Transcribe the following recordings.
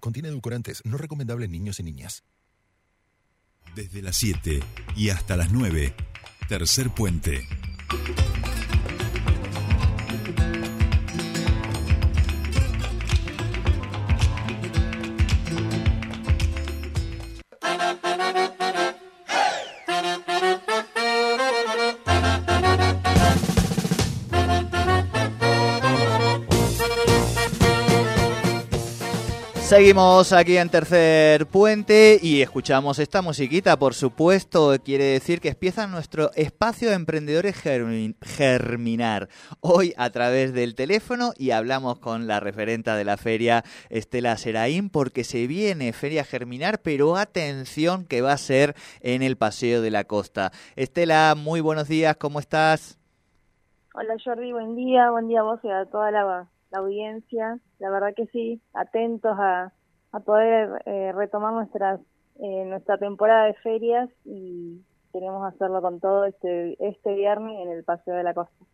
contiene edulcorantes, no recomendable en niños y niñas. Desde las 7 y hasta las 9, tercer puente. Seguimos aquí en Tercer Puente y escuchamos esta musiquita, por supuesto, quiere decir que empieza nuestro espacio de emprendedores germinar. Hoy a través del teléfono y hablamos con la referenta de la feria, Estela Seraín, porque se viene Feria Germinar, pero atención que va a ser en el Paseo de la Costa. Estela, muy buenos días, ¿cómo estás? Hola Jordi, buen día, buen día a vos y a toda la la audiencia. La verdad que sí, atentos a, a poder eh, retomar nuestras, eh, nuestra temporada de ferias y queremos hacerlo con todo este, este viernes en el Paseo de la Costa.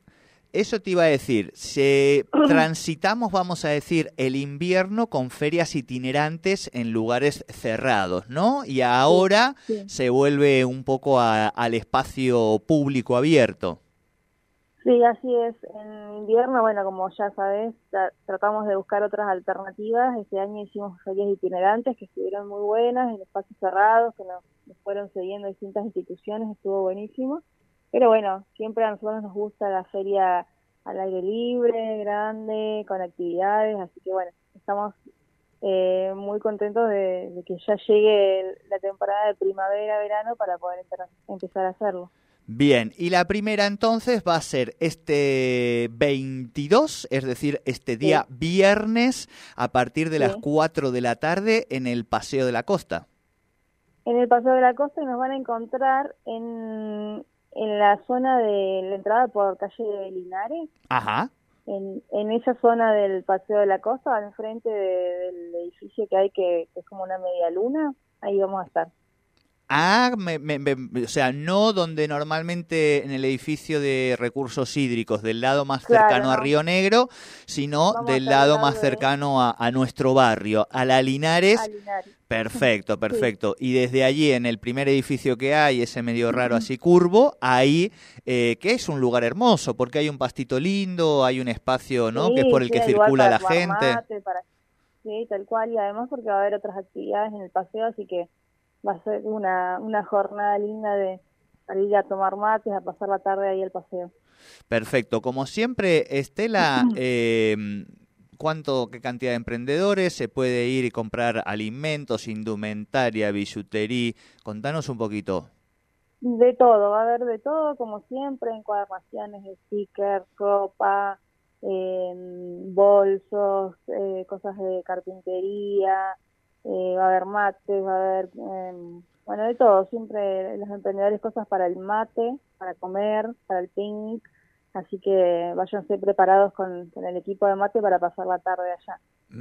Eso te iba a decir, si transitamos, vamos a decir, el invierno con ferias itinerantes en lugares cerrados, ¿no? Y ahora se vuelve un poco al espacio público abierto. Sí, así es. En invierno, bueno, como ya sabes, tratamos de buscar otras alternativas. Este año hicimos ferias itinerantes que estuvieron muy buenas, en espacios cerrados, que nos, fueron cediendo distintas instituciones, estuvo buenísimo. Pero bueno, siempre a nosotros nos gusta la feria al aire libre, grande, con actividades, así que bueno, estamos eh, muy contentos de, de, que ya llegue la temporada de primavera-verano para poder empezar a hacerlo. Bien, y la primera entonces va a ser este 22, es decir, este día viernes a partir de las 4 de la tarde en el Paseo de la Costa. En el Paseo de la Costa nos van a encontrar en, en la zona de la entrada por calle de Linares. Ajá. En, en esa zona del Paseo de la Costa, al frente del edificio que hay que es como una media luna, ahí vamos a estar. Ah, o sea, no donde normalmente en el edificio de recursos hídricos, del lado más cercano a Río Negro, sino del lado más cercano a, nuestro barrio, a la Linares. Perfecto, perfecto. Y desde allí, en el primer edificio que hay, ese medio raro así curvo, ahí, eh, que es un lugar hermoso, porque hay un pastito lindo, hay un espacio, ¿no? que es por el que circula la gente. Sí, tal cual, y además porque va a haber otras actividades en el paseo, así que va a ser una, una jornada linda de salir a tomar mates, a pasar la tarde ahí al paseo. Perfecto. Como siempre, Estela, eh, ¿cuánto, qué cantidad de emprendedores se puede ir y comprar alimentos, indumentaria, bisutería? Contanos un poquito. De todo, va a haber de todo, como siempre, encuadernaciones, stickers, ropa, bolsos, eh, cosas de carpintería, eh, va a haber mates, va a haber, em, bueno, de todo, siempre los emprendedores cosas para el mate, para comer, para el picnic, así que váyanse preparados con, el equipo de mate para pasar la tarde allá.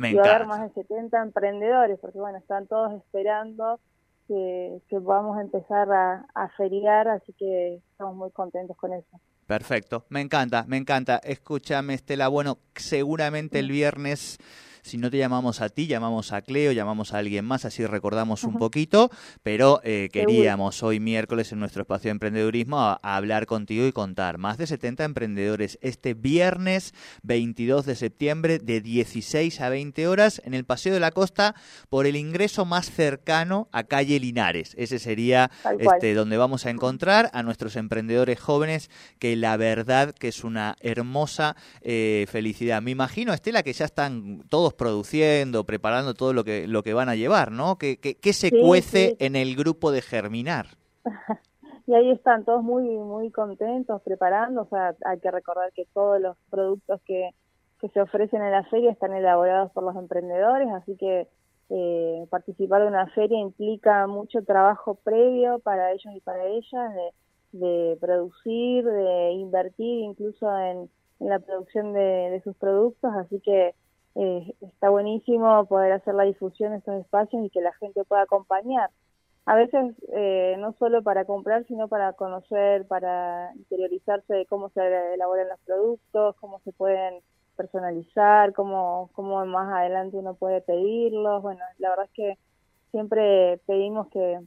y va a haber más de 70 emprendedores, porque bueno, están todos esperando que, que vamos a empezar a, a feriar, así que estamos muy contentos con eso. Perfecto, me encanta, me encanta. Escúchame, Estela, bueno, seguramente el viernes si no te llamamos a ti, llamamos a Cleo, llamamos a alguien más, así recordamos un poquito, pero eh, queríamos hoy miércoles en nuestro espacio de emprendedurismo a, hablar contigo y contar. Más de 70 emprendedores este viernes 22 de septiembre de 16 a 20 horas en el Paseo de la Costa por el ingreso más cercano a calle Linares. Ese sería este, donde vamos a encontrar a nuestros emprendedores jóvenes que la verdad que es una hermosa eh, felicidad. Me imagino, Estela, que ya están todos produciendo, preparando todo lo que, lo que van a llevar, ¿no? ¿Qué, qué, se cuece en el grupo de Germinar? y ahí están todos muy, muy contentos preparando, o sea, hay que recordar que todos los productos que, que se ofrecen en la feria están elaborados por los emprendedores, así que eh, participar de una feria implica mucho trabajo previo para ellos y para ellas, de, de producir, de invertir incluso en, en la producción de, de, sus productos, así que eh, está buenísimo poder hacer la difusión de estos espacios y que la gente pueda acompañar. A veces eh, no solo para comprar, sino para conocer, para interiorizarse de cómo se elaboran los productos, cómo se pueden personalizar, cómo, cómo más adelante uno puede pedirlos. Bueno, la verdad es que siempre pedimos que,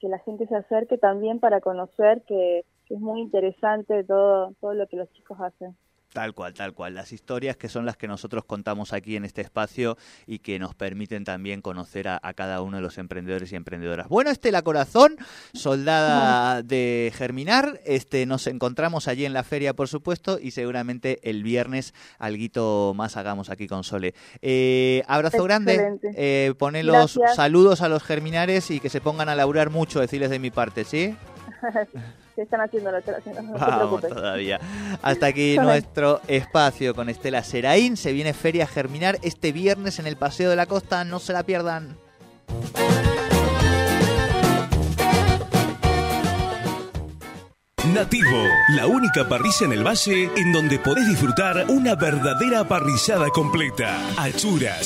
que la gente se acerque también para conocer que, que es muy interesante todo, todo lo que los chicos hacen. Tal cual, tal cual. Las historias que son las que nosotros contamos aquí en este espacio y que nos permiten también conocer a, cada uno de los emprendedores y emprendedoras. Bueno, Estela Corazón, soldada de Germinar, este, nos encontramos allí en la feria, por supuesto, y seguramente el viernes algo más hagamos aquí con Sole. Eh, abrazo grande, eh, pone los saludos a los Germinares y que se pongan a laburar mucho, decirles de mi parte, ¿sí? están haciendo lo que Vamos todavía. Hasta aquí nuestro espacio con Estela Seraín. Se viene Feria Germinar este viernes en el Paseo de la Costa. No se la pierdan. Nativo, la única parrilla en el valle en donde podés disfrutar una verdadera parrillada completa. Achuras